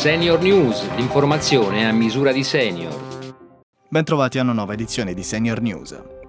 Senior News, l'informazione a misura di senior. Bentrovati a una nuova edizione di Senior News.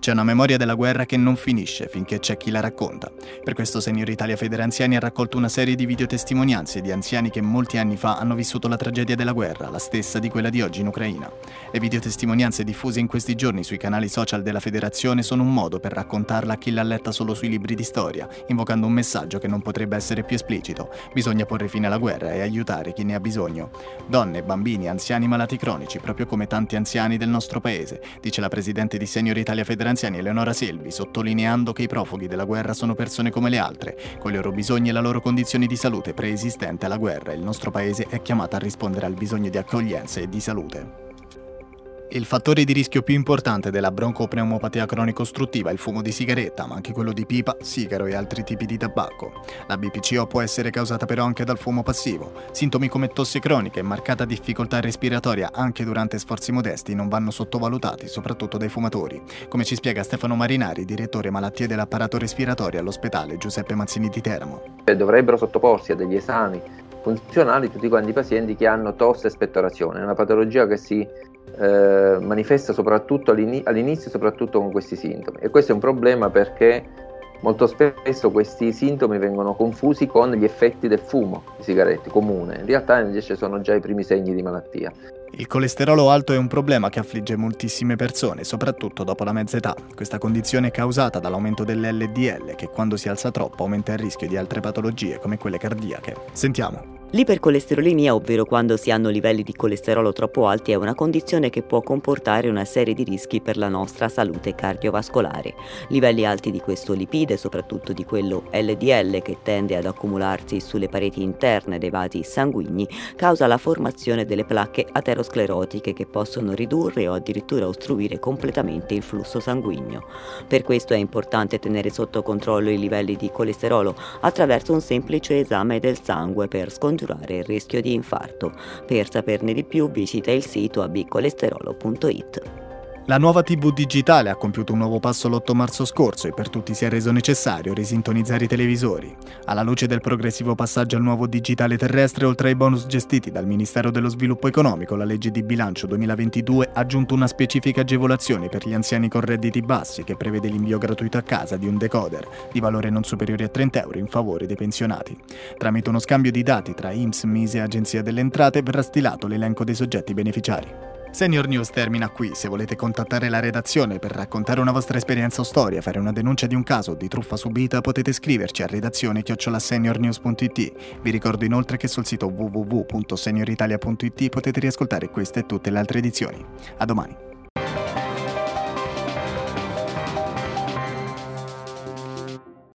C'è una memoria della guerra che non finisce finché c'è chi la racconta. Per questo Senior Italia Federanziani ha raccolto una serie di videotestimonianze di anziani che molti anni fa hanno vissuto la tragedia della guerra, la stessa di quella di oggi in Ucraina. Le videotestimonianze diffuse in questi giorni sui canali social della federazione sono un modo per raccontarla a chi l'ha letta solo sui libri di storia, invocando un messaggio che non potrebbe essere più esplicito. Bisogna porre fine alla guerra e aiutare chi ne ha bisogno. Donne, bambini, anziani malati cronici, proprio come tanti anziani del nostro paese, dice la presidente di Senior Italia Federazione anziani Eleonora Selvi, sottolineando che i profughi della guerra sono persone come le altre, con i loro bisogni e la loro condizione di salute preesistente alla guerra. Il nostro paese è chiamato a rispondere al bisogno di accoglienza e di salute. Il fattore di rischio più importante della broncopneumopatia cronico-ostruttiva è il fumo di sigaretta, ma anche quello di pipa, sigaro e altri tipi di tabacco. La BPCO può essere causata però anche dal fumo passivo. Sintomi come tosse cronica e marcata difficoltà respiratoria anche durante sforzi modesti non vanno sottovalutati, soprattutto dai fumatori. Come ci spiega Stefano Marinari, direttore malattie dell'apparato respiratorio all'ospedale Giuseppe Mazzini di Teramo. Dovrebbero sottoporsi a degli esami funzionali tutti quanti i pazienti che hanno tosse e spettorazione, è una patologia che si eh, manifesta soprattutto all'inizio, soprattutto con questi sintomi. E questo è un problema perché molto spesso questi sintomi vengono confusi con gli effetti del fumo di sigarette comune, in realtà invece sono già i primi segni di malattia. Il colesterolo alto è un problema che affligge moltissime persone, soprattutto dopo la mezza età. Questa condizione è causata dall'aumento dell'LDL che quando si alza troppo aumenta il rischio di altre patologie come quelle cardiache. Sentiamo. L'ipercolesterolemia, ovvero quando si hanno livelli di colesterolo troppo alti, è una condizione che può comportare una serie di rischi per la nostra salute cardiovascolare. Livelli alti di questo lipide, soprattutto di quello LDL che tende ad accumularsi sulle pareti interne dei vasi sanguigni, causa la formazione delle placche aterosclerotiche che possono ridurre o addirittura ostruire completamente il flusso sanguigno. Per questo è importante tenere sotto controllo i livelli di colesterolo attraverso un semplice esame del sangue per scongiurare scongiurare il rischio di infarto. Per saperne di più visita il sito abcolesterolo.it. La nuova TV digitale ha compiuto un nuovo passo l'8 marzo scorso e per tutti si è reso necessario risintonizzare i televisori. Alla luce del progressivo passaggio al nuovo digitale terrestre, oltre ai bonus gestiti dal Ministero dello Sviluppo Economico, la legge di bilancio 2022 ha aggiunto una specifica agevolazione per gli anziani con redditi bassi che prevede l'invio gratuito a casa di un decoder di valore non superiore a 30 euro in favore dei pensionati. Tramite uno scambio di dati tra IMSS, MISE e Agenzia delle Entrate verrà stilato l'elenco dei soggetti beneficiari. Senior News termina qui. Se volete contattare la redazione per raccontare una vostra esperienza o storia, fare una denuncia di un caso di truffa subita, potete scriverci a redazione chiocciolaseniornews.it. Vi ricordo inoltre che sul sito www.senioritalia.it potete riascoltare queste e tutte le altre edizioni. A domani.